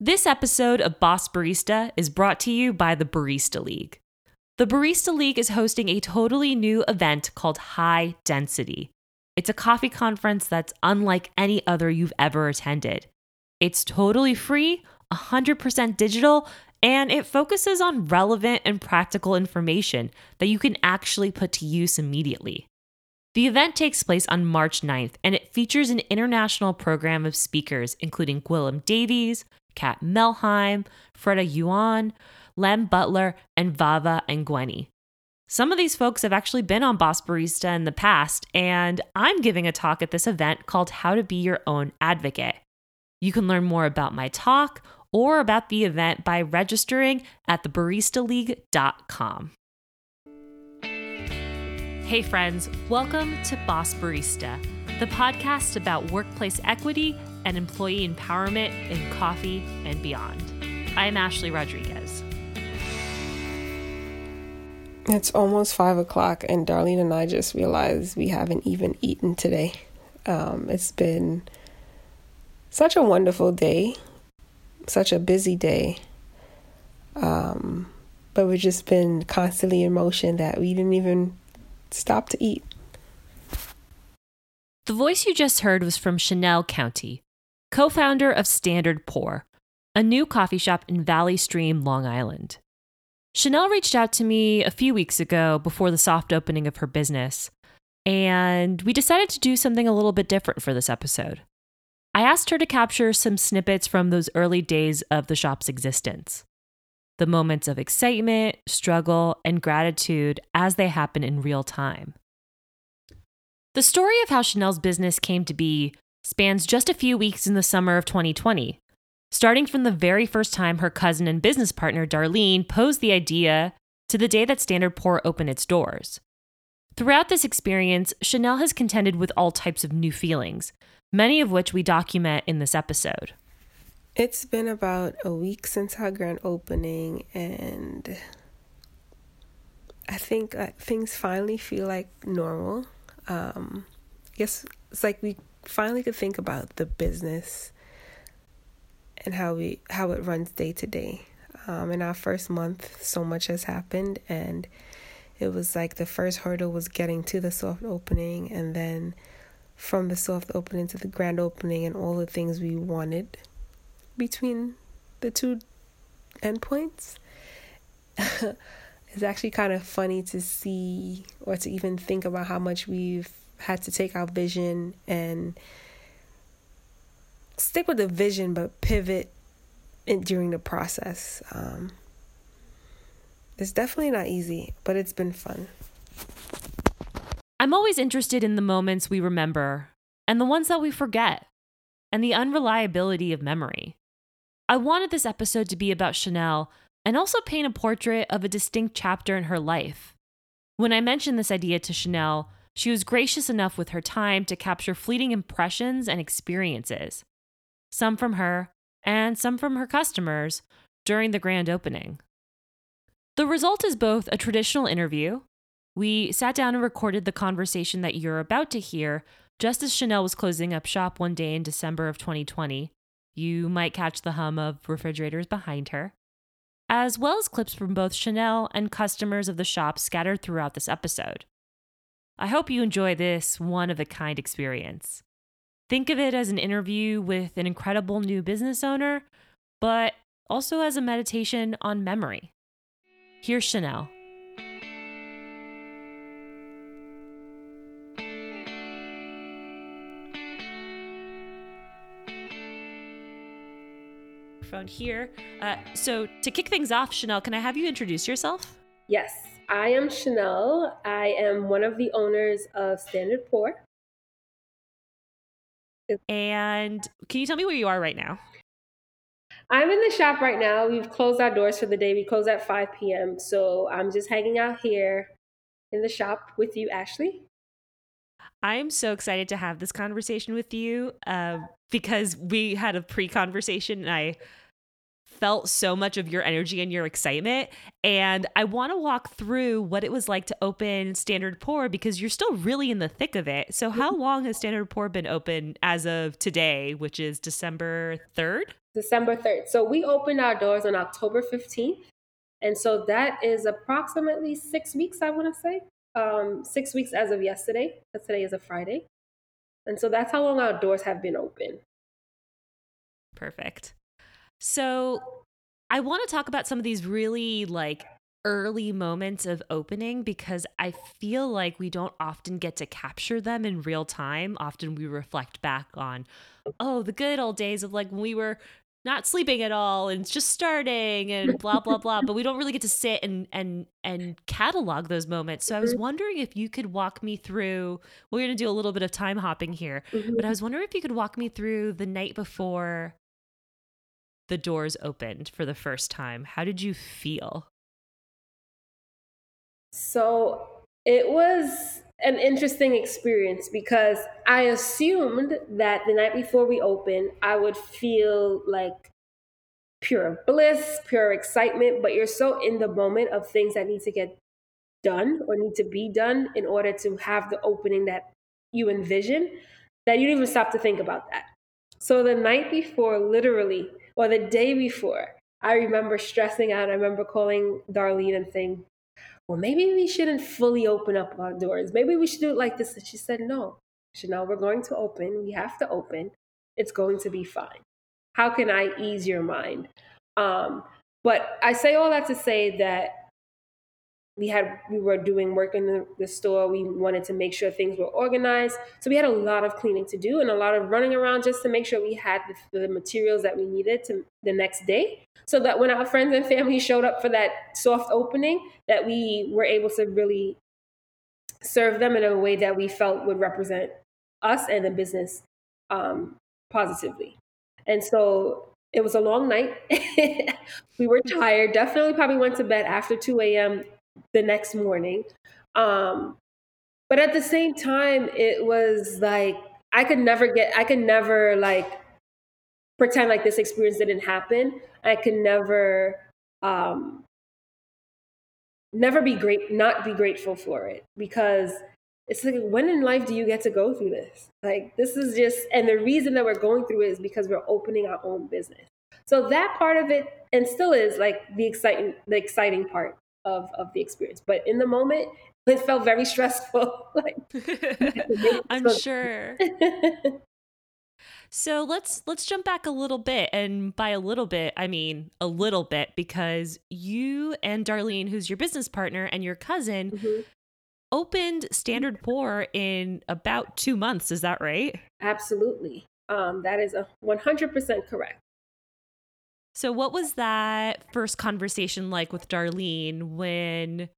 This episode of Boss Barista is brought to you by the Barista League. The Barista League is hosting a totally new event called High Density. It's a coffee conference that's unlike any other you've ever attended. It's totally free, 100% digital, and it focuses on relevant and practical information that you can actually put to use immediately. The event takes place on March 9th, and it features an international program of speakers, including Gwilym Davies, Kat Melheim, Freda Yuan, Lem Butler, and Vava Angwenyi. Some of these folks have actually been on Boss Barista in the past, and I'm giving a talk at this event called How to Be Your Own Advocate. You can learn more about my talk or about the event by registering at thebaristaleague.com. Hey, friends, welcome to Boss Barista, the podcast about workplace equity and employee empowerment in coffee and beyond. I'm Ashley Rodriguez. It's almost five o'clock, and Darlene and I just realized we haven't even eaten today. Um, it's been such a wonderful day, such a busy day. Um, but we've just been constantly in motion that we didn't even stop to eat. The voice you just heard was from Shanelle County, co founder of Standard Pour, a new coffee shop in Valley Stream, Long Island. Shanelle reached out to me a few weeks ago before the soft opening of her business, and we decided to do something a little bit different for this episode. I asked her to capture some snippets from those early days of the shop's existence the moments of excitement, struggle, and gratitude as they happen in real time. The story of how Shanelle's business came to be spans just a few weeks in the summer of 2020, starting from the very first time her cousin and business partner, Darlene, posed the idea to the day that Standard Pour opened its doors. Throughout this experience, Shanelle has contended with all types of new feelings, many of which we document in this episode. It's been about a week since our grand opening, and I think uh, things finally feel like normal. Um, I guess it's like we finally could think about the business and how we how it runs day to day. Um, in our first month, so much has happened, and it was like the first hurdle was getting to the soft opening, and then from the soft opening to the grand opening, and all the things we wanted between the two endpoints. it's actually kind of funny to see or to even think about how much we've had to take our vision and stick with the vision but pivot in, during the process. Um, it's definitely not easy, but it's been fun. I'm always interested in the moments we remember and the ones that we forget and the unreliability of memory. I wanted this episode to be about Shanelle and also paint a portrait of a distinct chapter in her life. When I mentioned this idea to Shanelle, she was gracious enough with her time to capture fleeting impressions and experiences, some from her and some from her customers during the grand opening. The result is both a traditional interview. We sat down and recorded the conversation that you're about to hear just as Shanelle was closing up shop one day in December of 2020 you might catch the hum of refrigerators behind her, as well as clips from both Shanelle and customers of the shop scattered throughout this episode. I hope you enjoy this one of a kind experience. Think of it as an interview with an incredible new business owner, but also as a meditation on memory. Here's Shanelle. microphone here. Uh, so, to kick things off, Shanelle, can I have you introduce yourself? Yes, I am Shanelle. I am one of the owners of Standard Pour. And can you tell me where you are right now? I'm in the shop right now. We've closed our doors for the day. We close at 5 p.m. So I'm just hanging out here in the shop with you, Ashley. I'm so excited to have this conversation with you uh, because we had a pre conversation and I felt so much of your energy and your excitement. And I want to walk through what it was like to open Standard Pour because you're still really in the thick of it. So, how long has Standard Pour been open as of today, which is December 3rd? December 3rd. So we opened our doors on October 15th. And so that is approximately six weeks, I want to say. Um, six weeks as of yesterday, because today is a Friday. And so that's how long our doors have been open. Perfect. So I want to talk about some of these really like early moments of opening because I feel like we don't often get to capture them in real time. Often we reflect back on, oh, the good old days of like when we were not sleeping at all and just starting and blah blah blah but we don't really get to sit and and and catalog those moments so i was mm-hmm. wondering if you could walk me through we're going to do a little bit of time hopping here mm-hmm. but i was wondering if you could walk me through the night before the doors opened for the first time how did you feel so it was an interesting experience because I assumed that the night before we opened, I would feel like pure bliss, pure excitement, but you're so in the moment of things that need to get done or need to be done in order to have the opening that you envision that you don't even stop to think about that. So the night before, literally, or the day before, I remember stressing out. I remember calling Darlene and saying, well, maybe we shouldn't fully open up our doors. Maybe we should do it like this. And she said, no, Shanelle, we're going to open. We have to open. It's going to be fine. How can I ease your mind? Um, but I say all that to say that we had we were doing work in the, the, store we wanted to make sure things were organized so we had a lot of cleaning to do and a lot of running around just to make sure we had the, the materials that we needed to the next day so that when our friends and family showed up for that soft opening that we were able to really serve them in a way that we felt would represent us and the business um, positively and so it was a long night. we were tired. Definitely probably went to bed after 2 a.m the next morning. Um, but at the same time, it was like I could never get, I could never like pretend like this experience didn't happen. I could never, um, never be great, not be grateful for it because it's like when in life do you get to go through this? Like this is just, and the reason that we're going through it is because we're opening our own business. So that part of it, and still is like the exciting, the exciting part of of the experience. But in the moment, it felt very stressful. like I'm sure. So let's let's jump back a little bit and by a little bit I mean a little bit because you and Darlene who's your business partner and your cousin mm-hmm. opened Standard Pour in about 2 months is that right? Absolutely. Um, that is a 100% correct. So, what was that first conversation like with Darlene when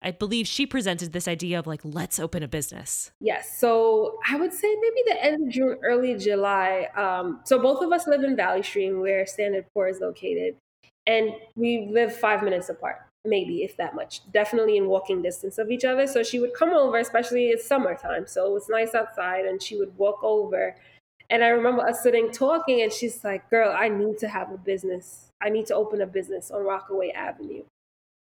I believe she presented this idea of like, let's open a business? Yes. So, I would say maybe the end of June, early July. Um, so, both of us live in Valley Stream where Standard Pour is located, and we live five minutes apart. Maybe if that much, definitely in walking distance of each other. So she would come over, especially it's summertime, so it was nice outside, and she would walk over and I remember us sitting talking, and she's like, Girl, I need to have a business. I need to open a business on Rockaway Avenue.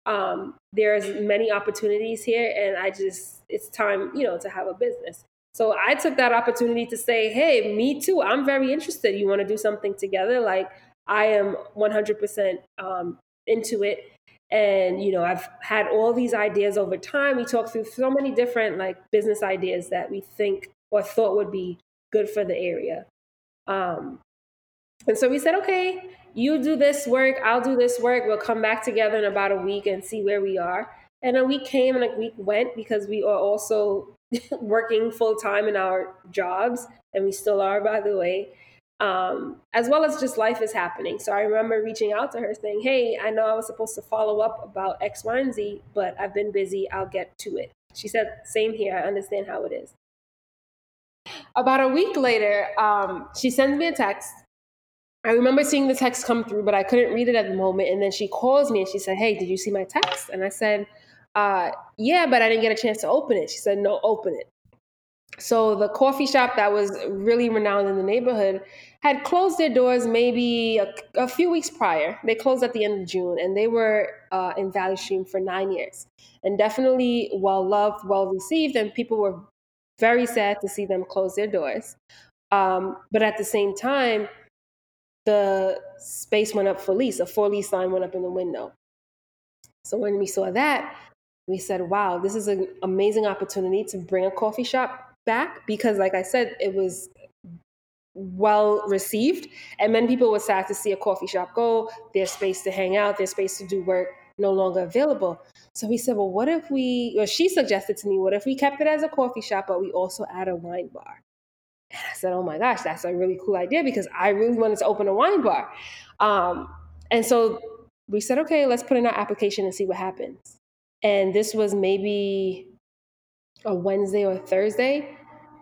Um, there's many opportunities here, and I just, it's time, you know, to have a business. So I took that opportunity to say, Hey, me too. I'm very interested. You want to do something together? Like, I am 100% um, into it and you know i've had all these ideas over time we talked through so many different like business ideas that we think or thought would be good for the area. Um, and so we said, okay, you do this work, I'll do this work. We'll come back together in about a week and see where we are. And a week came and a week went because we are also working full time in our jobs, and we still are, by the way. Um, as well as just life is happening. So I remember reaching out to her saying, Hey, I know I was supposed to follow up about X, Y, and Z, but I've been busy. I'll get to it. She said, Same here. I understand how it is. About a week later, um, she sends me a text. I remember seeing the text come through, but I couldn't read it at the moment. And then she calls me and she said, Hey, did you see my text? And I said, uh, Yeah, but I didn't get a chance to open it. She said, No, open it. So the coffee shop that was really renowned in the neighborhood had closed their doors maybe a, a few weeks prior. They closed at the end of June, and they were uh, in Valley Stream for nine years, and definitely well loved, well received, and people were very sad to see them close their doors. Um, but at the same time, the space went up for lease. A for lease sign went up in the window. So when we saw that, we said, wow, this is an amazing opportunity to bring a coffee shop back because, like I said, it was well received. And many people were sad to see a coffee shop go, their space to hang out, their space to do work no longer available. So we said, well, what if we, or she suggested to me, what if we kept it as a coffee shop, but we also add a wine bar? And I said, oh my gosh, that's a really cool idea because I really wanted to open a wine bar. Um, and so we said, okay, let's put in our application and see what happens. And this was maybe a Wednesday or Thursday.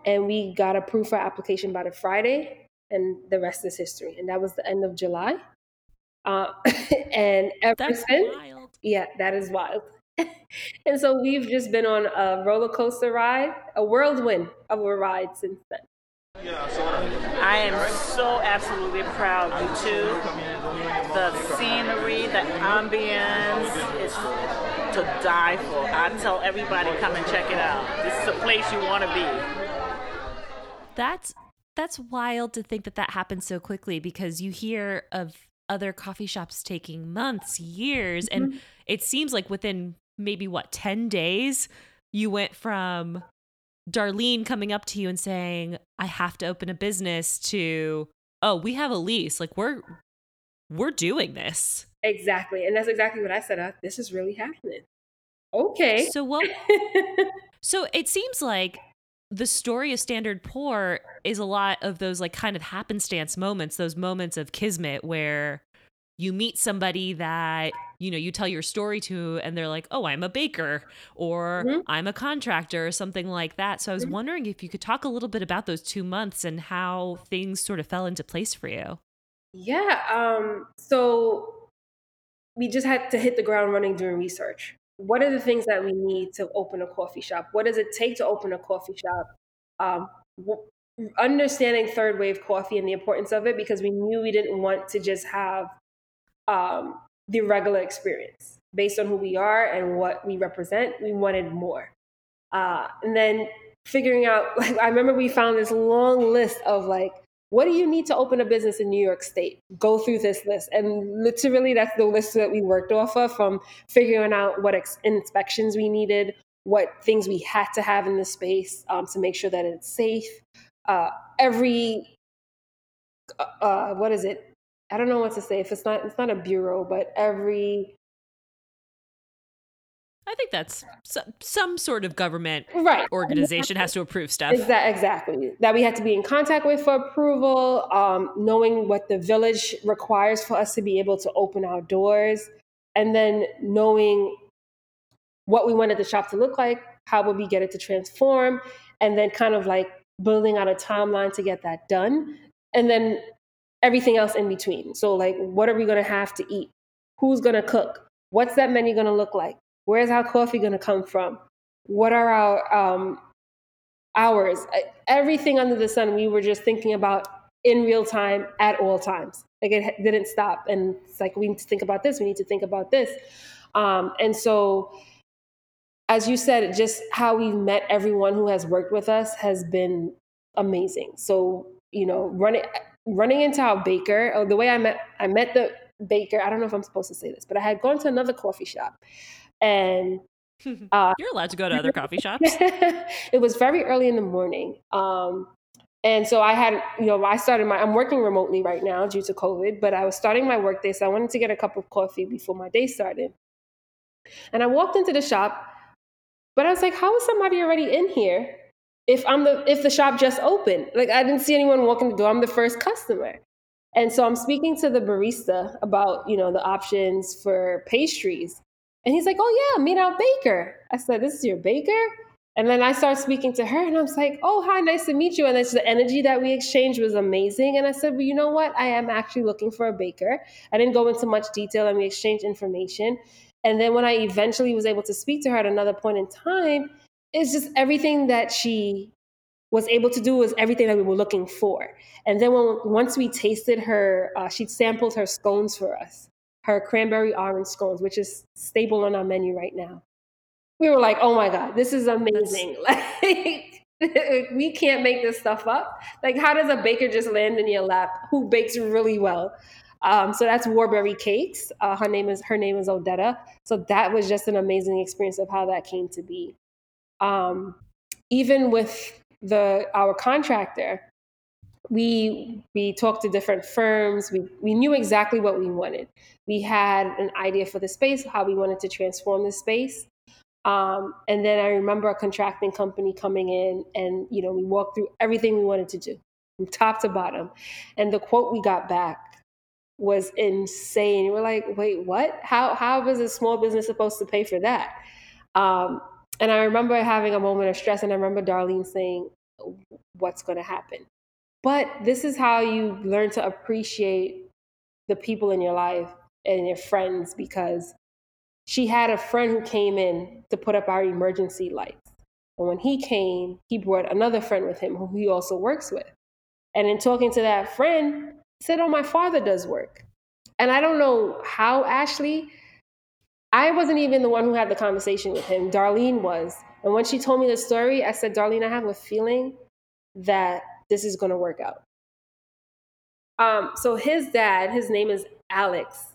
And we got approved for application by the Friday, and the rest is history. And that was the end of July. Uh, and ever That's since, wild. Yeah, that is wild. and so we've just been on a roller coaster ride, a whirlwind of a ride since then. Yeah, absolutely. I am so absolutely proud of you two. The scenery, the ambience is to die for. I tell everybody come and check it out. This is a place you want to be. That's that's wild to think that that happened so quickly because you hear of other coffee shops taking months, years, Mm-hmm. and it seems like within maybe what 10 days you went from Darlene coming up to you and saying, "I have to open a business" to, "Oh, we have a lease. Like we're we're doing this." Exactly. And that's exactly what I said. Uh, this is really happening. Okay. So what So it seems like the story of Standard Pour is a lot of those like kind of happenstance moments, those moments of kismet where you meet somebody that, you know, you tell your story to and they're like, "Oh, I'm a baker," or Mhm. "I'm a contractor," or something like that. So I was Mhm. wondering if you could talk a little bit about those 2 months and how things sort of fell into place for you. Yeah. Um, so we just had to hit the ground running doing research. What are the things that we need to open a coffee shop? What does it take to open a coffee shop? Um, understanding third wave coffee and the importance of it because we knew we didn't want to just have um, the regular experience based on who we are and what we represent. We wanted more. Uh, and then figuring out, like, I remember we found this long list of like, what do you need to open a business in New York State? Go through this list. And literally, that's the list that we worked off of from figuring out what ex- inspections we needed, what things we had to have in the space um, to make sure that it's safe. Uh, every, uh, what is it? I don't know what to say. If it's not, it's not a bureau, but every I think that's some, some sort of government right organization has to approve stuff. Exa- exactly. That we had to be in contact with for approval, um, knowing what the village requires for us to be able to open our doors, and then knowing what we wanted the shop to look like, how would we get it to transform, and then kind of like building out a timeline to get that done, and then everything else in between. So, like, what are we going to have to eat? Who's going to cook? What's that menu going to look like? Where's our coffee going to come from? What are our um, hours? Everything under the sun, we were just thinking about in real time at all times. Like it didn't stop. And it's like, we need to think about this, we need to think about this. Um, and so, as you said, just how we've met everyone who has worked with us has been amazing. So, you know, running running into our baker, or the way I met I met the baker, I don't know if I'm supposed to say this, but I had gone to another coffee shop and uh, You're allowed to go to other coffee shops. it was very early in the morning. Um, and so I had, you know, I started my, I'm working remotely right now due to COVID, but I was starting my work day. So I wanted to get a cup of coffee before my day started. And I walked into the shop, but I was like, how is somebody already in here if I'm the, if the shop just opened? Like I didn't see anyone walking the door. I'm the first customer. And so I'm speaking to the barista about, you know, the options for pastries. And he's like, oh, yeah, meet our baker. I said, this is your baker? And then I started speaking to her, and I was like, oh, hi, nice to meet you. And it's the energy that we exchanged was amazing. And I said, well, you know what? I am actually looking for a baker. I didn't go into much detail, and we exchanged information. And then when I eventually was able to speak to her at another point in time, it's just everything that she was able to do was everything that we were looking for. And then when, once we tasted her, uh, she sampled her scones for us her cranberry orange scones, which is staple on our menu right now. We were like, oh my God, this is amazing. like, we can't make this stuff up. Like, how does a baker just land in your lap who bakes really well? Um, so that's Warberry Cakes. Uh, her name is her name is Odetta. So that was just an amazing experience of how that came to be. Um, even with the our contractor, we we talked to different firms. We we knew exactly what we wanted. We had an idea for the space, how we wanted to transform the space. Um, and then I remember a contracting company coming in, and you know we walked through everything we wanted to do, from top to bottom. And the quote we got back was insane. We're like, wait, what? How how is a small business supposed to pay for that? Um, and I remember having a moment of stress, and I remember Darlene saying, "What's going to happen?" But this is how you learn to appreciate the people in your life and your friends because she had a friend who came in to put up our emergency lights. And when he came, he brought another friend with him who he also works with. And in talking to that friend, he said, Oh, my father does work. And I don't know how, Ashley, I wasn't even the one who had the conversation with him. Darlene was. And when she told me the story, I said, Darlene, I have a feeling that this is going to work out. Um, so his dad, his name is Alex,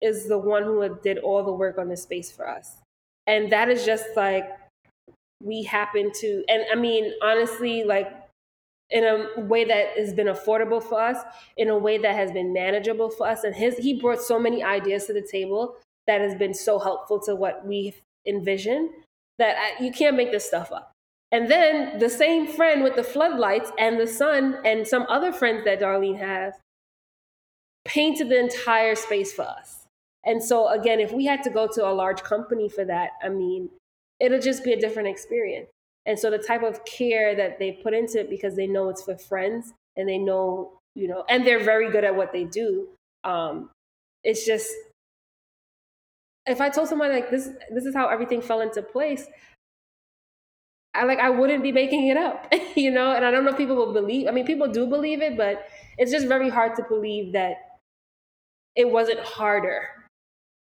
is the one who did all the work on this space for us. And that is just like we happen to, and I mean, honestly, like in a way that has been affordable for us, in a way that has been manageable for us. And his he brought so many ideas to the table that has been so helpful to what we envision that I, you can't make this stuff up. And then the same friend with the floodlights and the sun and some other friends that Darlene has painted the entire space for us. And so, again, if we had to go to a large company for that, I mean, it'll just be a different experience. And so, the type of care that they put into it because they know it's for friends and they know, you know, and they're very good at what they do. Um, it's just, if I told someone like this, this is how everything fell into place, I like I wouldn't be making it up, you know. And I don't know if people will believe. I mean, people do believe it, but it's just very hard to believe that it wasn't harder.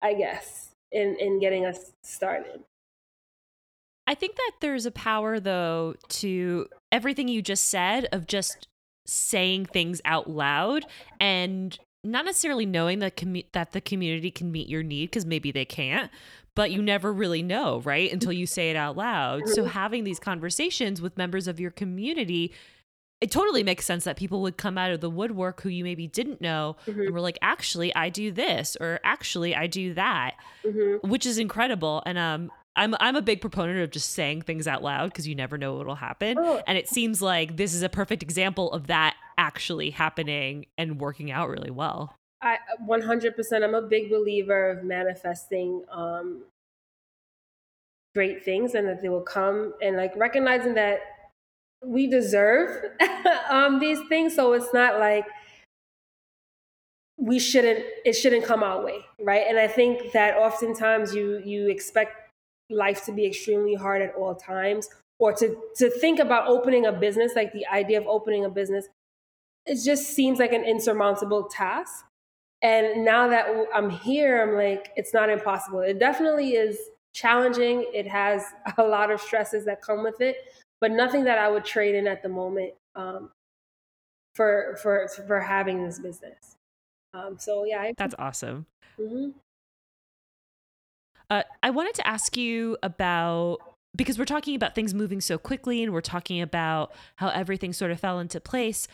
I guess in in getting us started. I think that there's a power though to everything you just said of just saying things out loud and not necessarily knowing that commu- that the community can meet your need because maybe they can't but you never really know, right? Until you say it out loud. So having these conversations with members of your community, it totally makes sense that people would come out of the woodwork who you maybe didn't know mm-hmm. and were like, actually, I do this, or actually, I do that, mm-hmm. which is incredible. And um, I'm I'm a big proponent of just saying things out loud because you never know what'll happen. Oh. And it seems like this is a perfect example of that actually happening and working out really well. I 100%. I'm a big believer of manifesting um, great things and that they will come and like recognizing that we deserve um, these things. So it's not like we shouldn't, it shouldn't come our way. Right. And I think that oftentimes you, you expect life to be extremely hard at all times or to, to think about opening a business, like the idea of opening a business, it just seems like an insurmountable task. And now that I'm here, I'm like, it's not impossible. It definitely is challenging. It has a lot of stresses that come with it, but nothing that I would trade in at the moment um, for for for having this business. Um, so yeah, I, that's awesome. Mm-hmm. Uh, I wanted to ask you about because we're talking about things moving so quickly and we're talking about how everything sort of fell into place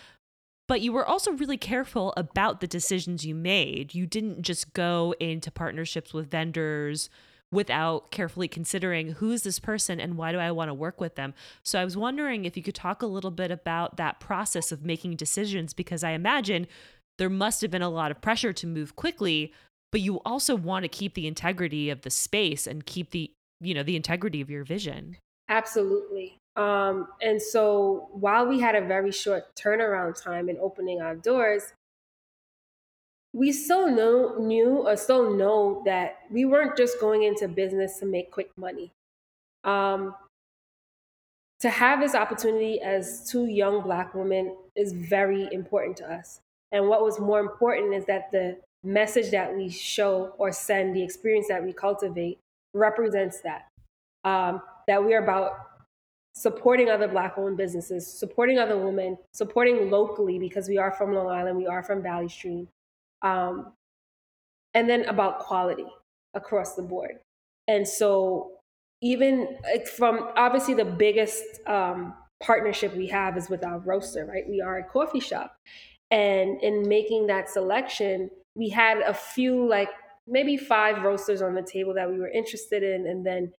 but you were also really careful about the decisions you made. You didn't just go into partnerships with vendors without carefully considering who's this person and why do I want to work with them. So I was wondering if you could talk a little bit about that process of making decisions because I imagine there must have been a lot of pressure to move quickly, but you also want to keep the integrity of the space and keep the, you know, the integrity of your vision. Absolutely. Um, and so while we had a very short turnaround time in opening our doors, we still know, knew or still know that we weren't just going into business to make quick money. Um, to have this opportunity as two young Black women is very important to us. And what was more important is that the message that we show or send, the experience that we cultivate, represents that. Um, that we are about supporting other black owned businesses, supporting other women, supporting locally because we are from Long Island, we are from Valley Stream. Um, and then about quality across the board. And so even from obviously the biggest um, partnership we have is with our roaster, right? We are a coffee shop. And in making that selection, we had a few like maybe five roasters on the table that we were interested in and then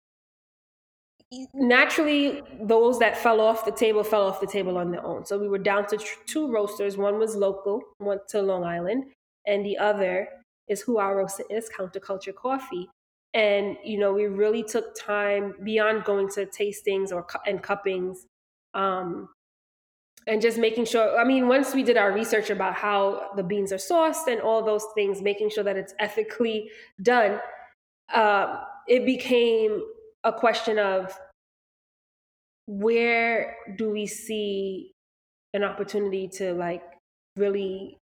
naturally those that fell off the table fell off the table on their own. So we were down to tr- two roasters. One was local went to long island and the other is who our roaster is counterculture coffee. And you know we really took time beyond going to tastings or and cuppings um, and just making sure i mean once we did our research about how the beans are sourced and all those things making sure that it's ethically done uh, it became a question of where do we see an opportunity to like really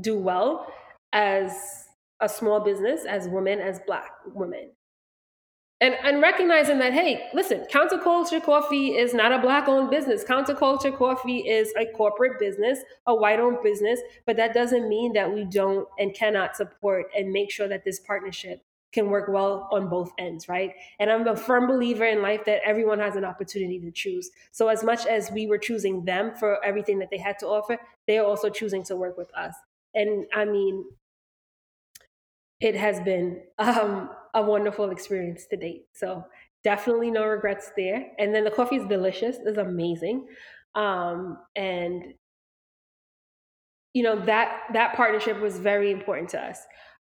do well as a small business as women as black women? And and recognizing that hey listen counterculture coffee is not a black owned business. Counterculture coffee is a corporate business a white owned business but that doesn't mean that we don't and cannot support and make sure that this partnership can work well on both ends, right? And I'm a firm believer in life that everyone has an opportunity to choose. So as much as we were choosing them for everything that they had to offer, they are also choosing to work with us. And I mean, it has been um, a wonderful experience to date. So definitely no regrets there. And then the coffee is delicious, it's amazing. Um, and you know that that partnership was very important to us.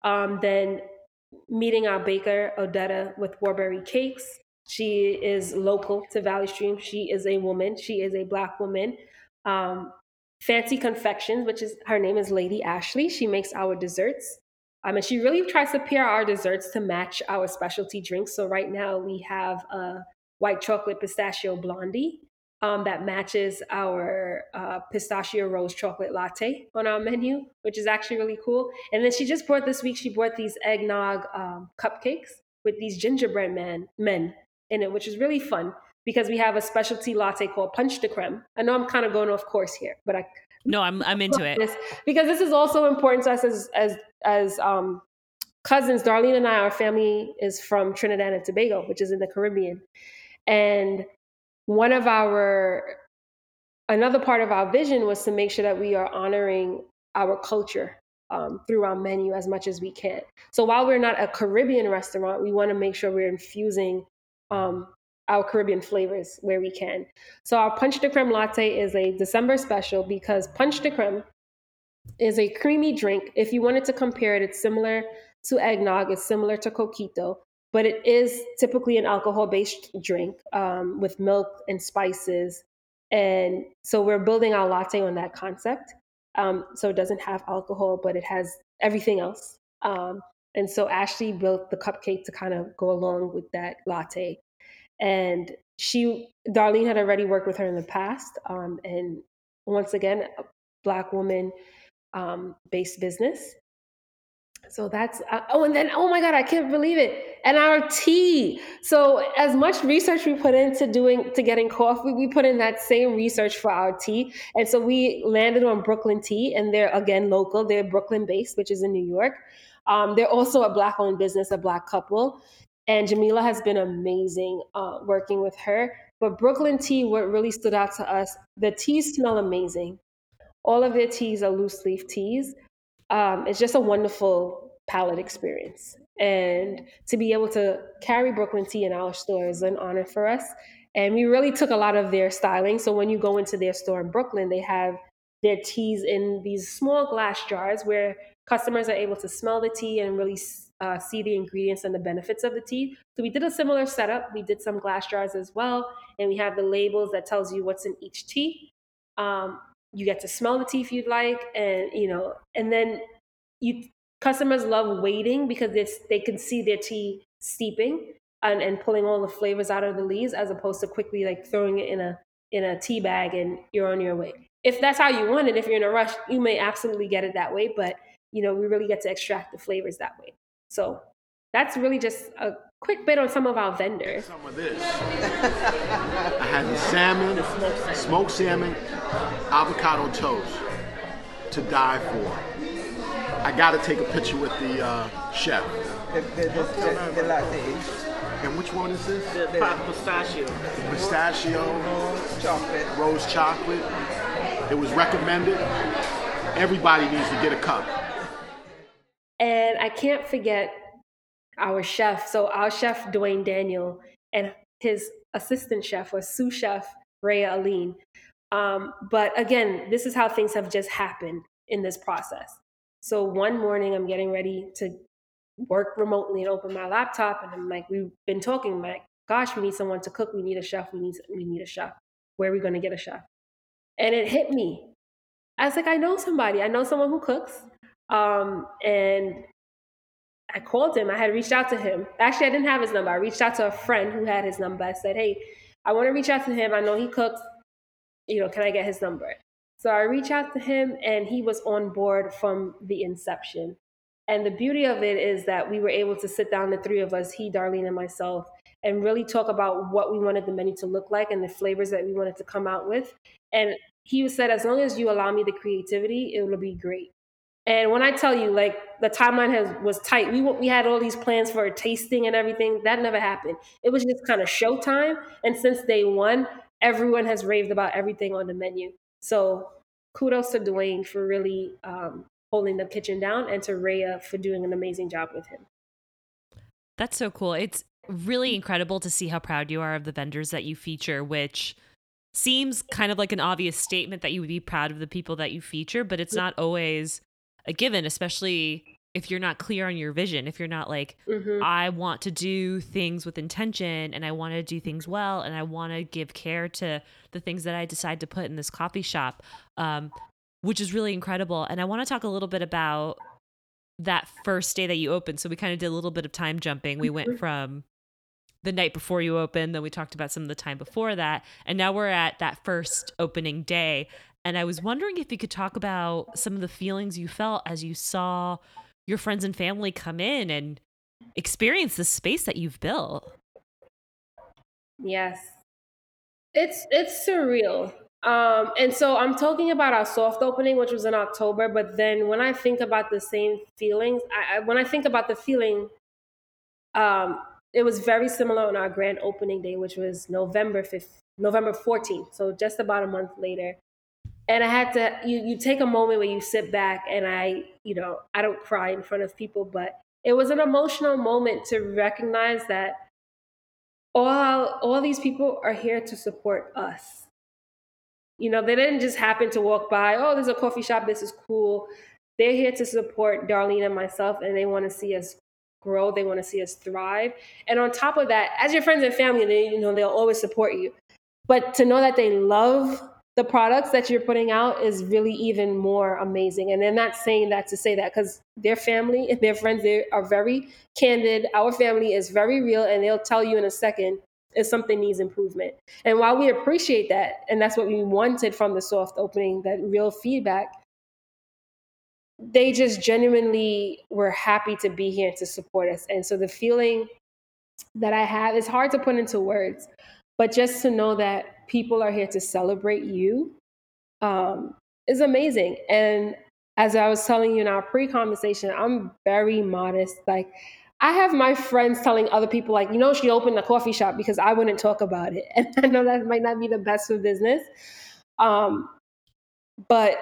Um, then meeting our baker, Odetta, with Warberry Cakes. She is local to Valley Stream. She is a woman. She is a black woman. Um, Fancy Confections, which is her name is Lady Ashley. She makes our desserts. Um, and she really tries to pair our desserts to match our specialty drinks. So right now we have a white chocolate pistachio blondie um, that matches our uh, pistachio rose chocolate latte on our menu, which is actually really cool. And then she just brought this week, she brought these eggnog um, cupcakes with these gingerbread man, men in it, which is really fun because we have a specialty latte called Punch de Creme. I know I'm kind of going off course here, but I no, I'm I'm into it this, because this is also important to us as as as um, cousins. Darlene and I, our family is from Trinidad and Tobago, which is in the Caribbean, and one of our another part of our vision was to make sure that we are honoring our culture um, through our menu as much as we can. So while we're not a Caribbean restaurant, we want to make sure we're infusing um, our Caribbean flavors where we can. So our Punch de Creme latte is a December special because Punch de Creme is a creamy drink. If you wanted to compare it, it's similar to eggnog, it's similar to coquito, but it is typically an alcohol based drink um, with milk and spices. And so we're building our latte on that concept. Um, so it doesn't have alcohol, but it has everything else. Um, and so Ashley built the cupcake to kind of go along with that latte. And she, Darlene had already worked with her in the past. Um, and once again, a Black woman um, based business. So that's uh, oh, and then oh my god, I can't believe it. And our tea. So as much research we put into doing to getting coffee, we put in that same research for our tea. And so we landed on Brooklyn Tea, and they're again local. They're Brooklyn based, which is in New York. Um, they're also a black owned business, a black couple. And Jamila has been amazing uh, working with her. But Brooklyn Tea, what really stood out to us, the teas smell amazing. All of their teas are loose leaf teas um, it's just a wonderful palate experience. And to be able to carry Brooklyn Tea in our store is an honor for us. And we really took a lot of their styling. So when you go into their store in Brooklyn, they have their teas in these small glass jars where customers are able to smell the tea and really uh, see the ingredients and the benefits of the tea. So we did a similar setup. We did some glass jars as well, and we have the labels that tells you what's in each tea. Um, you get to smell the tea if you'd like and you know and then you customers love waiting because it's, they can see their tea steeping and, and pulling all the flavors out of the leaves as opposed to quickly like throwing it in a in a tea bag and you're on your way if that's how you want it if you're in a rush you may absolutely get it that way but you know we really get to extract the flavors that way so that's really just a quick bit on some of our vendors. Some of this. I had the salmon, smoked salmon, avocado toast to die for. I got to take a picture with the uh, chef. The, the, the, the, the latte. And which one is this? The pop pistachio. Pistachio, Chocolate. rose chocolate. It was recommended. Everybody needs to get a cup. And I can't forget our chef. So our chef Dwayne Daniel and his assistant chef was sous chef Rhea Aline. Um, but again, this is how things have just happened in this process. So one morning, I'm getting ready to work remotely and open my laptop, and I'm like, we've been talking. I'm like, gosh, we need someone to cook. We need a chef. We need we need a chef. Where are we going to get a chef? And it hit me. I was like, I know somebody. I know someone who cooks. Um, and I called him. I had reached out to him. Actually, I didn't have his number. I reached out to a friend who had his number. I said, Hey, I want to reach out to him. I know he cooks. You know, can I get his number? So I reached out to him, and he was on board from the inception. And the beauty of it is that we were able to sit down, the three of us, he, Darlene, and myself, and really talk about what we wanted the menu to look like and the flavors that we wanted to come out with. And he said, as long as you allow me the creativity, it will be great. And when I tell you, like the timeline has was tight. We we had all these plans for tasting and everything. That never happened. It was just kind of showtime. And since day one, everyone has raved about everything on the menu. So kudos to Dwayne for really um, holding the kitchen down, and to Rhea for doing an amazing job with him. That's so cool. It's really incredible to see how proud you are of the vendors that you feature, which seems kind of like an obvious statement that you would be proud of the people that you feature, but it's not always a given, especially if you're not clear on your vision. If you're not like, Mhm. I want to do things with intention and I want to do things well and I want to give care to the things that I decide to put in this coffee shop, um, which is really incredible. And I want to talk a little bit about that first day that you opened. So we kind of did a little bit of time jumping. We went from the night before you opened, then we talked about some of the time before that, and now we're at that first opening day. And I was wondering if you could talk about some of the feelings you felt as you saw your friends and family come in and experience the space that you've built. Yes. It's it's surreal. Um, and so I'm talking about our soft opening, which was in October. But then when I think about the same feelings, I, I, when I think about the feeling, um, it was very similar on our grand opening day, which was November 5th, November 14th. So just about a month later. And I had to, you, you take a moment where you sit back and I, you know, I don't cry in front of people, but it was an emotional moment to recognize that all all these people are here to support us. You know, they didn't just happen to walk by, oh, there's a coffee shop, this is cool. They're here to support Darlene and myself, and they want to see us grow. They want to see us thrive. And on top of that, as your friends and family, they, you know, they'll always support you. But to know that they love the products that you're putting out is really even more amazing. And they're not saying that to say that because their family and their friends they are very candid. Our family is very real, and they'll tell you in a second if something needs improvement. And while we appreciate that, and that's what we wanted from the soft opening, that real feedback, they just genuinely were happy to be here and to support us. And so the feeling that I have is hard to put into words, but just to know that people are here to celebrate you um, is amazing. And as I was telling you in our pre conversation, I'm very modest. Like, I have my friends telling other people, like, you know, she opened a coffee shop because I wouldn't talk about it. And I know that might not be the best for business. Um, but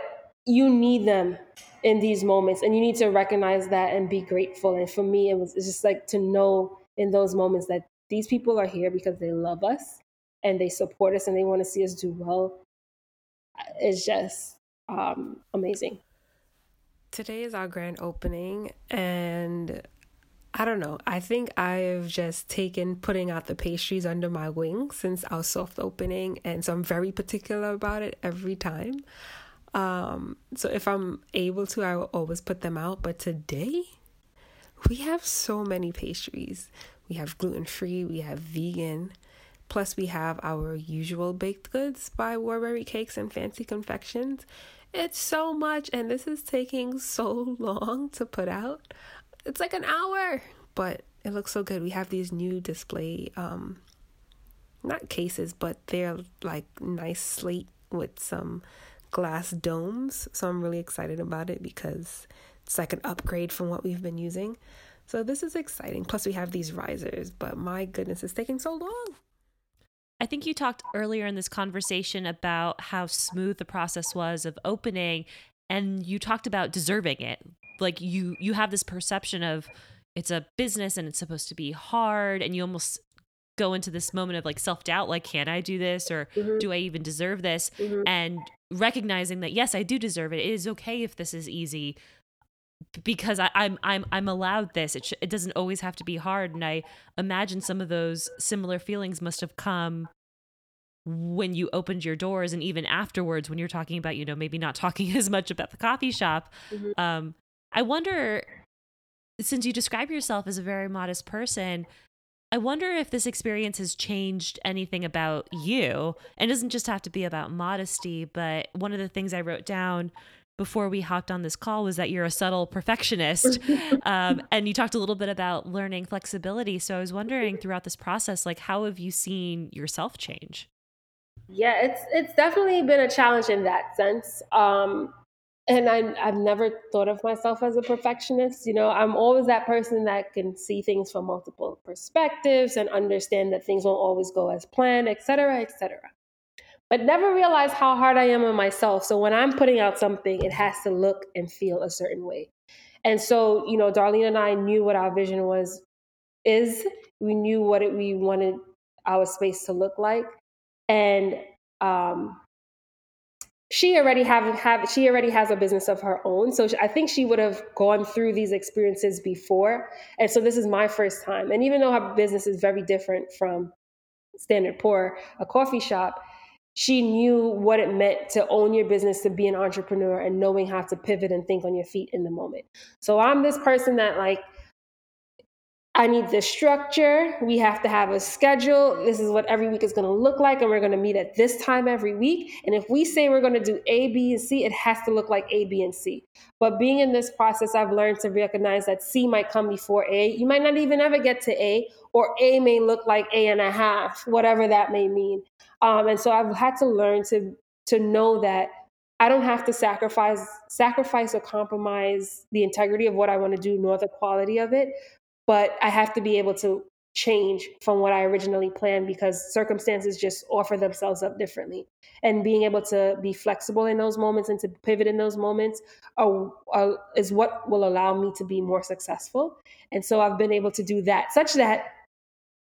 you need them in these moments and you need to recognize that and be grateful. And for me, it was just like to know in those moments that these people are here because they love us and they support us and they want to see us do well. It's just um, amazing. Today is our grand opening, and I don't know. I think I've just taken putting out the pastries under my wing since our soft opening, and so I'm very particular about it every time. Um, so if I'm able to, I will always put them out. But today, we have so many pastries. We have gluten free, we have vegan, plus we have our usual baked goods by Warberry Cakes and Fancy Confections. It's so much, and this is taking so long to put out. It's like an hour, but it looks so good. We have these new display, um, not cases, but they're like nice slate with some glass domes. So I'm really excited about it because it's like an upgrade from what we've been using. So this is exciting. Plus, we have these risers, but my goodness, it's taking so long. I think you talked earlier in this conversation about how smooth the process was of opening and you talked about deserving it. Like you you have this perception of it's a business and it's supposed to be hard and you almost go into this moment of like self-doubt like can I do this or mm-hmm. do I even deserve this? Mm-hmm. And recognizing that yes, I do deserve it. It is okay if this is easy because I, am I'm, I'm I'm allowed this. It sh- it doesn't always have to be hard, and I imagine some of those similar feelings must have come when you opened your doors, and even afterwards when you're talking about you know maybe not talking as much about the coffee shop. Mm-hmm. Um, I wonder, since you describe yourself as a very modest person, I wonder if this experience has changed anything about you. And it doesn't just have to be about modesty, but one of the things I wrote down before we hopped on this call was that you're a subtle perfectionist. um, and you talked a little bit about learning flexibility. So I was wondering throughout this process, like, how have you seen yourself change? Yeah, it's it's definitely been a challenge in that sense. Um, and I, I've never thought of myself as a perfectionist. You know, I'm always that person that can see things from multiple perspectives and understand that things won't always go as planned, et cetera, et cetera but never realize how hard I am on myself. So when I'm putting out something, it has to look and feel a certain way. And so, you know, Darlene and I knew what our vision was, is we knew what it, we wanted our space to look like. And um, she already have, have she already has a business of her own so i think she would have gone through these experiences before and so this is my first time and even though her business is very different from standard pour a coffee shop she knew what it meant to own your business, to be an entrepreneur, and knowing how to pivot and think on your feet in the moment. So I'm this person that like I need the structure. We have to have a schedule. This is what every week is going to look like, and we're going to meet at this time every week. And if we say we're going to do A, B, and C, it has to look like A, B, and C. But being in this process, I've learned to recognize that C might come before A. You might not even ever get to A, or A may look like A and a half, whatever that may mean. Um, and so I've had to learn to to know that I don't have to sacrifice sacrifice or compromise the integrity of what I want to do nor the quality of it but I have to be able to change from what I originally planned because circumstances just offer themselves up differently. And being able to be flexible in those moments and to pivot in those moments are, are, is what will allow me to be more successful. And so I've been able to do that such that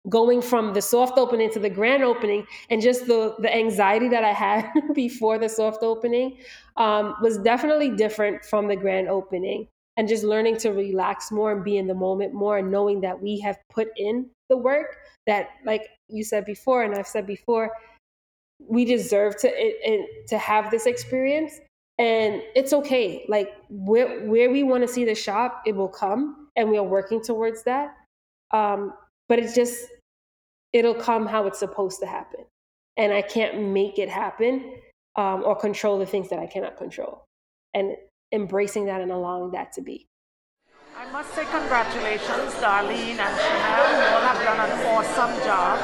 going from the soft opening to the grand opening and just the, the anxiety that I had before the soft opening um, was definitely different from the grand opening and just learning to relax more and be in the moment more and knowing that we have put in the work that like you said before and I've said before we deserve to it, it, to have this experience. And it's okay. Like where where we want to see the shop it will come and we are working towards that. Um but it's just it'll come how it's supposed to happen. And I can't make it happen um, or control the things that I cannot control. And embracing that and allowing that to be. I must say congratulations, Darlene and Shanelle. You all have done an awesome job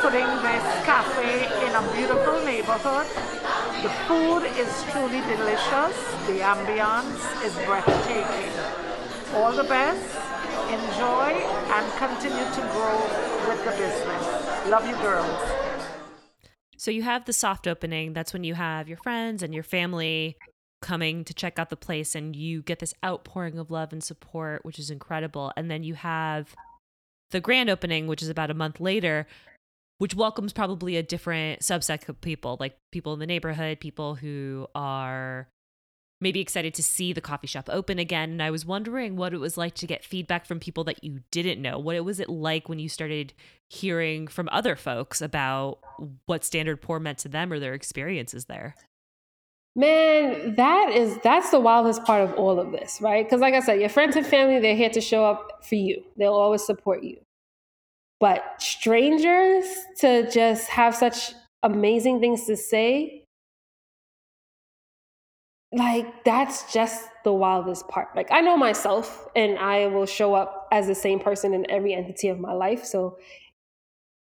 putting this cafe in a beautiful neighborhood. The food is truly delicious. The ambiance is breathtaking. All the best. Enjoy and continue to grow with the business. Love you, girls. So you have the soft opening. That's when you have your friends and your family coming to check out the place and you get this outpouring of love and support which is incredible. And then you have the grand opening which is about a month later which welcomes probably a different subset of people like people in the neighborhood people who are maybe excited to see the coffee shop open again. And i was wondering what it was like to get feedback from people that you didn't know. What was it like when you started hearing from other folks about what standard pour meant to them or their experiences there Man, that is that's the wildest part of all of this, right? Because like I said, your friends and family, they're here to show up for you. They'll always support you. But strangers to just have such amazing things to say, like that's just the wildest part. Like I know myself and I will show up as the same person in every entity of my life. So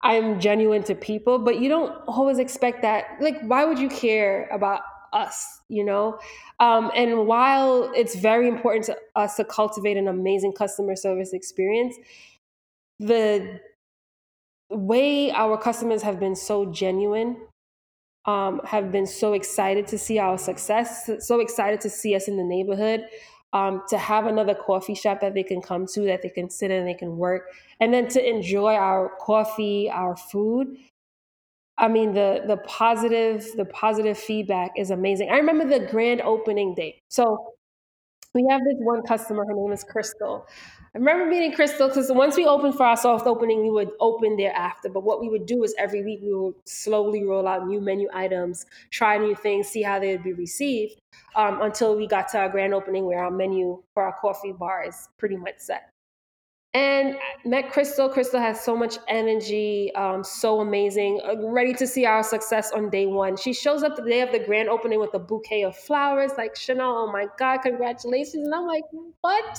I'm genuine to people, but you don't always expect that. Like, why would you care about us, you know? Um, and while it's very important to us to cultivate an amazing customer service experience, the way our customers have been so genuine um, have been so excited to see our success, so excited to see us in the neighborhood, um, to have another coffee shop that they can come to, that they can sit in, and they can work, and then to enjoy our coffee, our food. I mean, the the positive the positive feedback is amazing. I remember the grand opening day. So we have this one customer. Her name is Crystal. I remember meeting Crystal because once we opened for our soft opening, we would open thereafter. But what we would do is every week we would slowly roll out new menu items, try new things, see how they would be received um, until we got to our grand opening where our menu for our coffee bar is pretty much set. And met Crystal. Crystal has so much energy, um, so amazing, uh, ready to see our success on day one. She shows up the day of the grand opening with a bouquet of flowers, like Shanelle, oh my God, congratulations. And I'm like, what?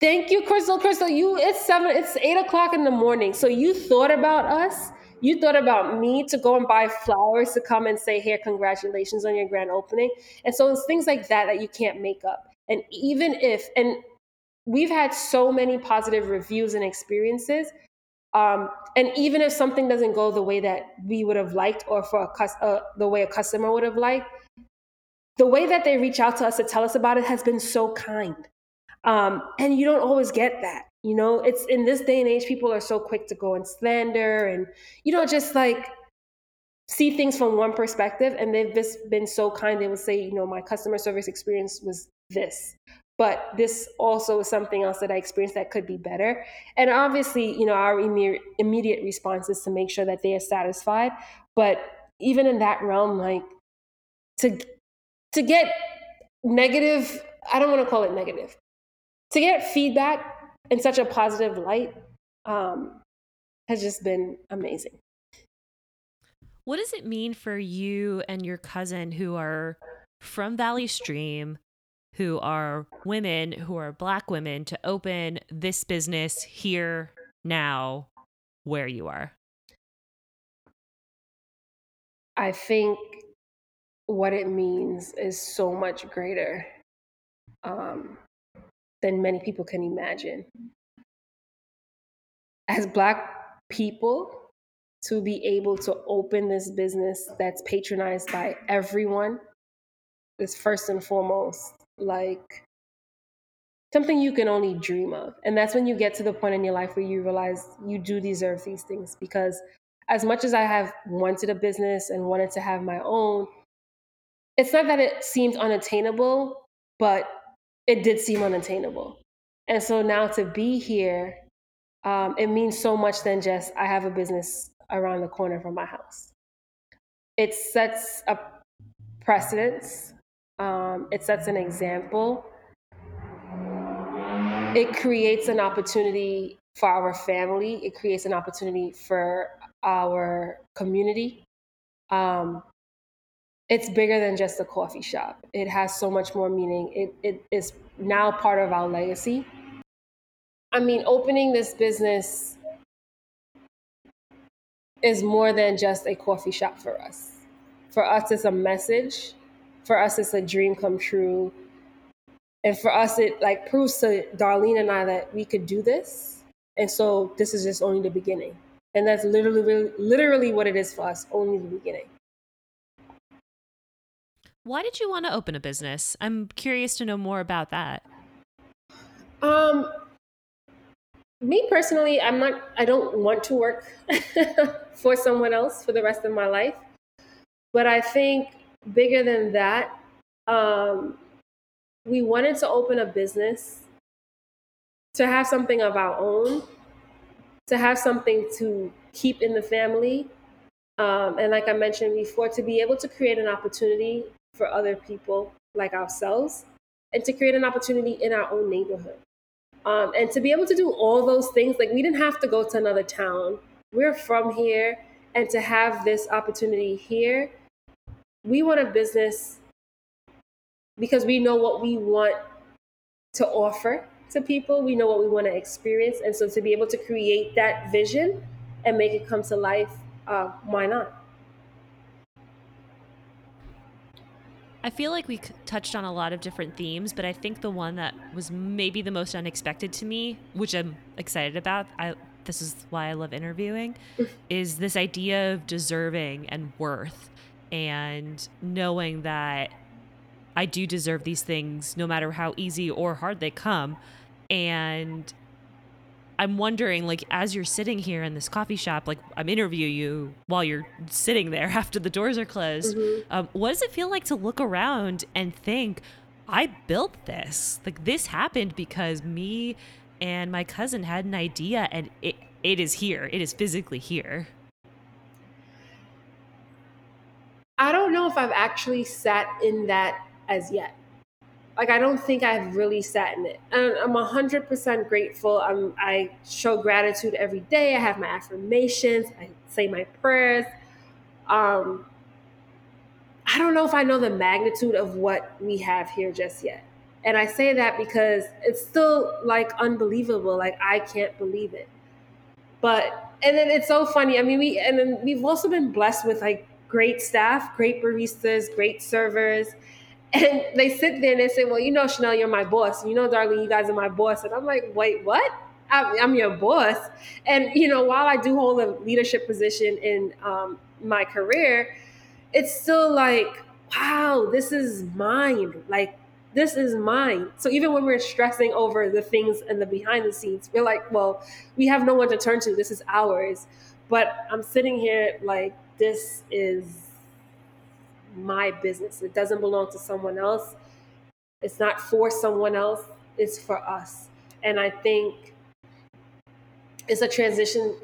Thank you, Crystal. Crystal, you it's seven, it's eight o'clock in the morning. So you thought about us. You thought about me to go and buy flowers to come and say, here, congratulations on your grand opening. And so it's things like that that you can't make up. And even if, and we've had so many positive reviews and experiences. Um, and even if something doesn't go the way that we would have liked or for a, uh, the way a customer would have liked, the way that they reach out to us to tell us about it has been so kind. Um, and you don't always get that. You know, it's in this day and age, people are so quick to go and slander and, you know, just like see things from one perspective. And they've just been so kind. They will say, you know, my customer service experience was this. But this also is something else that I experienced that could be better. And obviously, you know, our immediate, response is to make sure that they are satisfied. But even in that realm, like to to get negative, I don't want to call it negative, to get feedback in such a positive light um, has just been amazing. What does it mean for you and your cousin who are from Valley Stream, who are women, who are Black women, to open this business here, now, where you are? I think what it means is so much greater um, than many people can imagine. As Black people, to be able to open this business that's patronized by everyone is first and foremost like something you can only dream of. And that's when you get to the point in your life where you realize you do deserve these things. Because as much as I have wanted a business and wanted to have my own, it's not that it seems unattainable, but it did seem unattainable. And so now to be here, um, it means so much than just I have a business around the corner from my house. It sets a precedence, um, it sets an example. It creates an opportunity for our family, it creates an opportunity for our community. Um, it's bigger than just a coffee shop. It has so much more meaning. It, it is now part of our legacy. I mean, opening this business is more than just a coffee shop for us. For us, it's a message. For us, it's a dream come true. And for us, it like proves to Darlene and I that we could do this. And so this is just only the beginning. And that's literally, literally what it is for us, only the beginning. Why did you want to open a business? I'm curious to know more about that. Um, me personally, I'm not. I don't want to work for someone else for the rest of my life. But I think bigger than that, um, we wanted to open a business to have something of our own, to have something to keep in the family. Um, and like I mentioned before, to be able to create an opportunity for other people like ourselves and to create an opportunity in our own neighborhood. Um, and to be able to do all those things, like we didn't have to go to another town. We're from here. And to have this opportunity here, we want a business because we know what we want to offer to people. We know what we want to experience. And so to be able to create that vision and make it come to life, uh, why not? I feel like we touched on a lot of different themes, but I think the one that was maybe the most unexpected to me, which I'm excited about, I this is why I love interviewing, is this idea of deserving and worth and knowing that I do deserve these things no matter how easy or hard they come. And I'm wondering, like, as you're sitting here in this coffee shop, like, I'm interviewing you while you're sitting there after the doors are closed. Mm-hmm. Um, what does it feel like to look around and think, I built this? Like, this happened because me and my cousin had an idea and it, it is here. It is physically here. I don't know if I've actually sat in that as yet like I don't think I've really sat in it. And I'm hundred percent grateful. I'm I show gratitude every day. I have my affirmations. I say my prayers. Um, I don't know if I know the magnitude of what we have here just yet. And I say that because it's still like unbelievable. Like I can't believe it. But and then it's so funny. I mean, we and then we've also been blessed with like great staff, great baristas, great servers and they sit there and they say, Well, you know, Shanelle, you're my boss. You know, Darlene, you guys are my boss. And I'm like, Wait, what? I'm, your boss. And, you know, while I do hold a leadership position in um, my career, it's still like, wow, this is mine. Like, this is mine. So even when we're stressing over the things and the behind the scenes, we're like, well, we have no one to turn to. This is ours. But I'm sitting here like, this is my business. It doesn't belong to someone else. It's not for someone else, it's for us. And I think it's a transition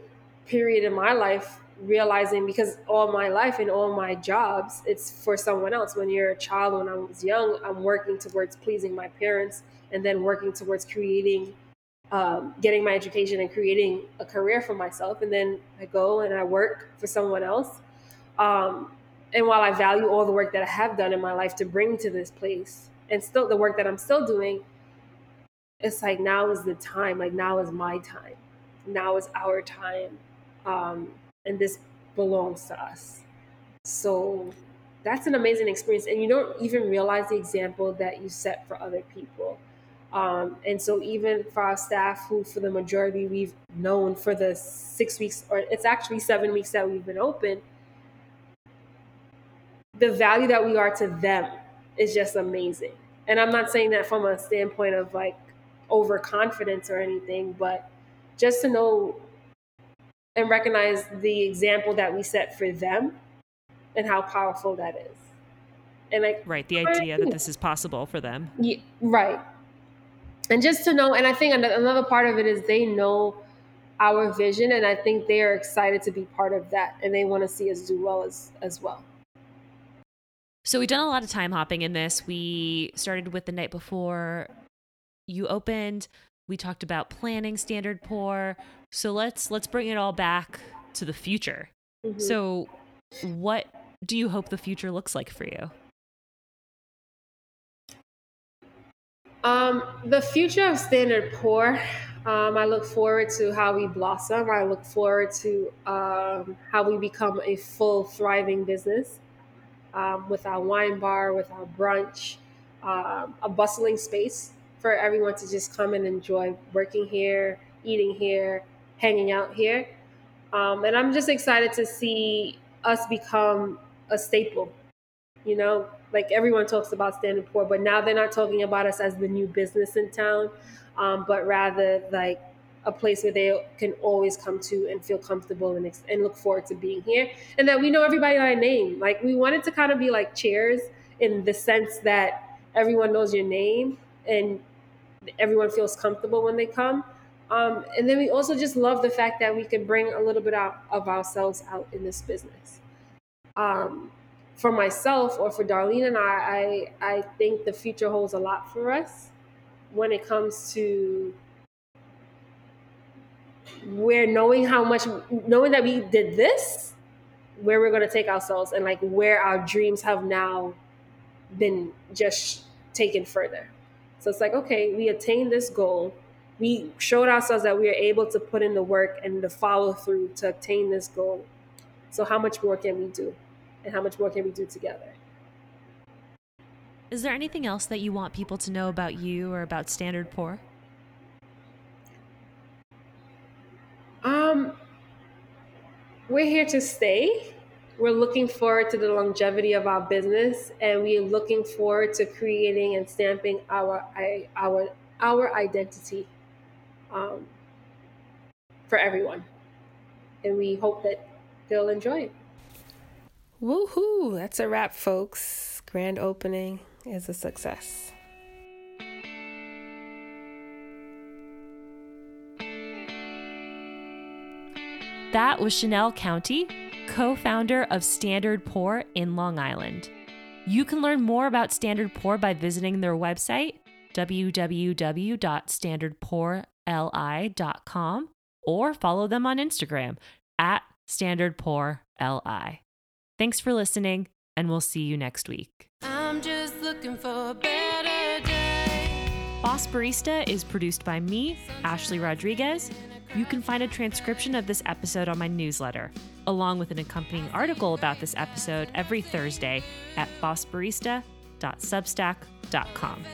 period in my life realizing because all my life and all my jobs it's for someone else when you're a child when i was young i'm working towards pleasing my parents and then working towards creating um, getting my education and creating a career for myself and then i go and i work for someone else um, and while I value all the work that I have done in my life to bring to this place and still the work that I'm still doing, it's like now is the time. Like now is my time. Now is our time. Um, and this belongs to us. So that's an amazing experience. And you don't even realize the example that you set for other people. Um, and so even for our staff who for the majority we've known for the six weeks or it's actually seven weeks that we've been open the value that we are to them is just amazing. And I'm not saying that from a standpoint of like overconfidence or anything, but just to know and recognize the example that we set for them and how powerful that is. And like right, the idea that this is possible for them. Yeah, right. And just to know, and I think another part of it is they know our vision, and I think they are excited to be part of that, and they want to see us do well as as well. So we've done a lot of time hopping in this. We started with the night before you opened. We talked about planning standard pour. So let's let's bring it all back to the future. Mm-hmm. So what do you hope the future looks like for you? Um, the future of Standard Pour. um, I look forward to how we blossom. I look forward to um, how we become a full, thriving business um, with our wine bar, with our brunch, um, a bustling space for everyone to just come and enjoy working here, eating here, hanging out here. Um, and I'm just excited to see us become a staple. You know, like everyone talks about Standard Pour, but now they're not talking about us as the new business in town, um, but rather like a place where they can always come to and feel comfortable and, and look forward to being here. And that we know everybody by name. Like we wanted to kind of be like Cheers in the sense that everyone knows your name and everyone feels comfortable when they come. Um, and then we also just love the fact that we can bring a little bit out of ourselves out in this business. Um, for myself or for Darlene and I, I, I think the future holds a lot for us when it comes to we're knowing how much knowing that we did this where we're going to take ourselves and like where our dreams have now been just taken further. So it's like, okay, we attained this goal. We showed ourselves that we are able to put in the work and the follow through to attain this goal. So how much more can we do? And how much more can we do together? Is there anything else that you want people to know about you or about Standard Pour? Um, we're here to stay. We're looking forward to the longevity of our business, and we're looking forward to creating and stamping our our our identity um, for everyone. And we hope that they'll enjoy it. Woohoo! That's a wrap, folks. Grand opening is a success. That was Shanelle County, co founder of Standard Pour in Long Island. You can learn more about Standard Pour by visiting their website, www.standardpourli.com, or follow them on Instagram at standardpourli. Thanks for listening, and we'll see you next week. I'm just looking for a better day. Boss Barista is produced by me, Ashley Rodriguez. You can find a transcription of this episode on my newsletter, along with an accompanying article about this episode every Thursday at bossbarista.substack.com.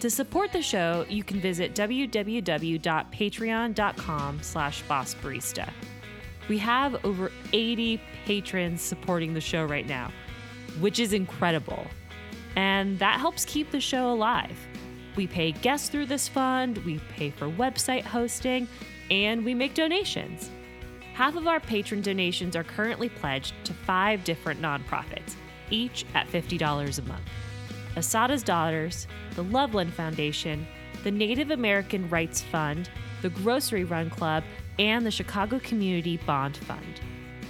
To support the show, you can visit www.patreon.com slash bossbarista. We have over 80 patrons supporting the show right now, which is incredible. And that helps keep the show alive. We pay guests through this fund, we pay for website hosting, and we make donations. Half of our patron donations are currently pledged to five different nonprofits, each at $50 a month Assata's Daughters, the Loveland Foundation, the Native American Rights Fund, the Grocery Run Club, and the Chicago Community Bond Fund.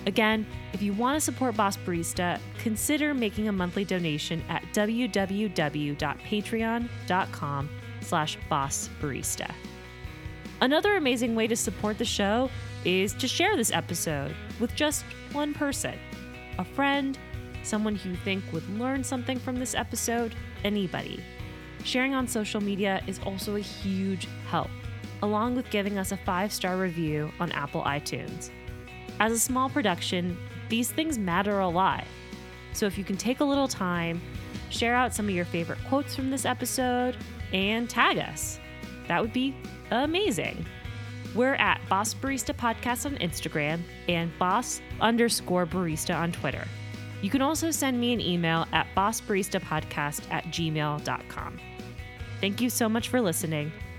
Again, if you want to support Boss Barista, consider making a monthly donation at www.patreon.com slash bossbarista. Another amazing way to support the show is to share this episode with just one person a friend, someone who you think would learn something from this episode, anybody. Sharing on social media is also a huge help, along with giving us a five star review on Apple iTunes. As a small production, these things matter a lot. So if you can take a little time, share out some of your favorite quotes from this episode, and tag us, that would be amazing. We're at Boss Barista Podcast on Instagram and Boss underscore barista on Twitter. You can also send me an email at bossbaristapodcast at gmail.com. Thank you so much for listening,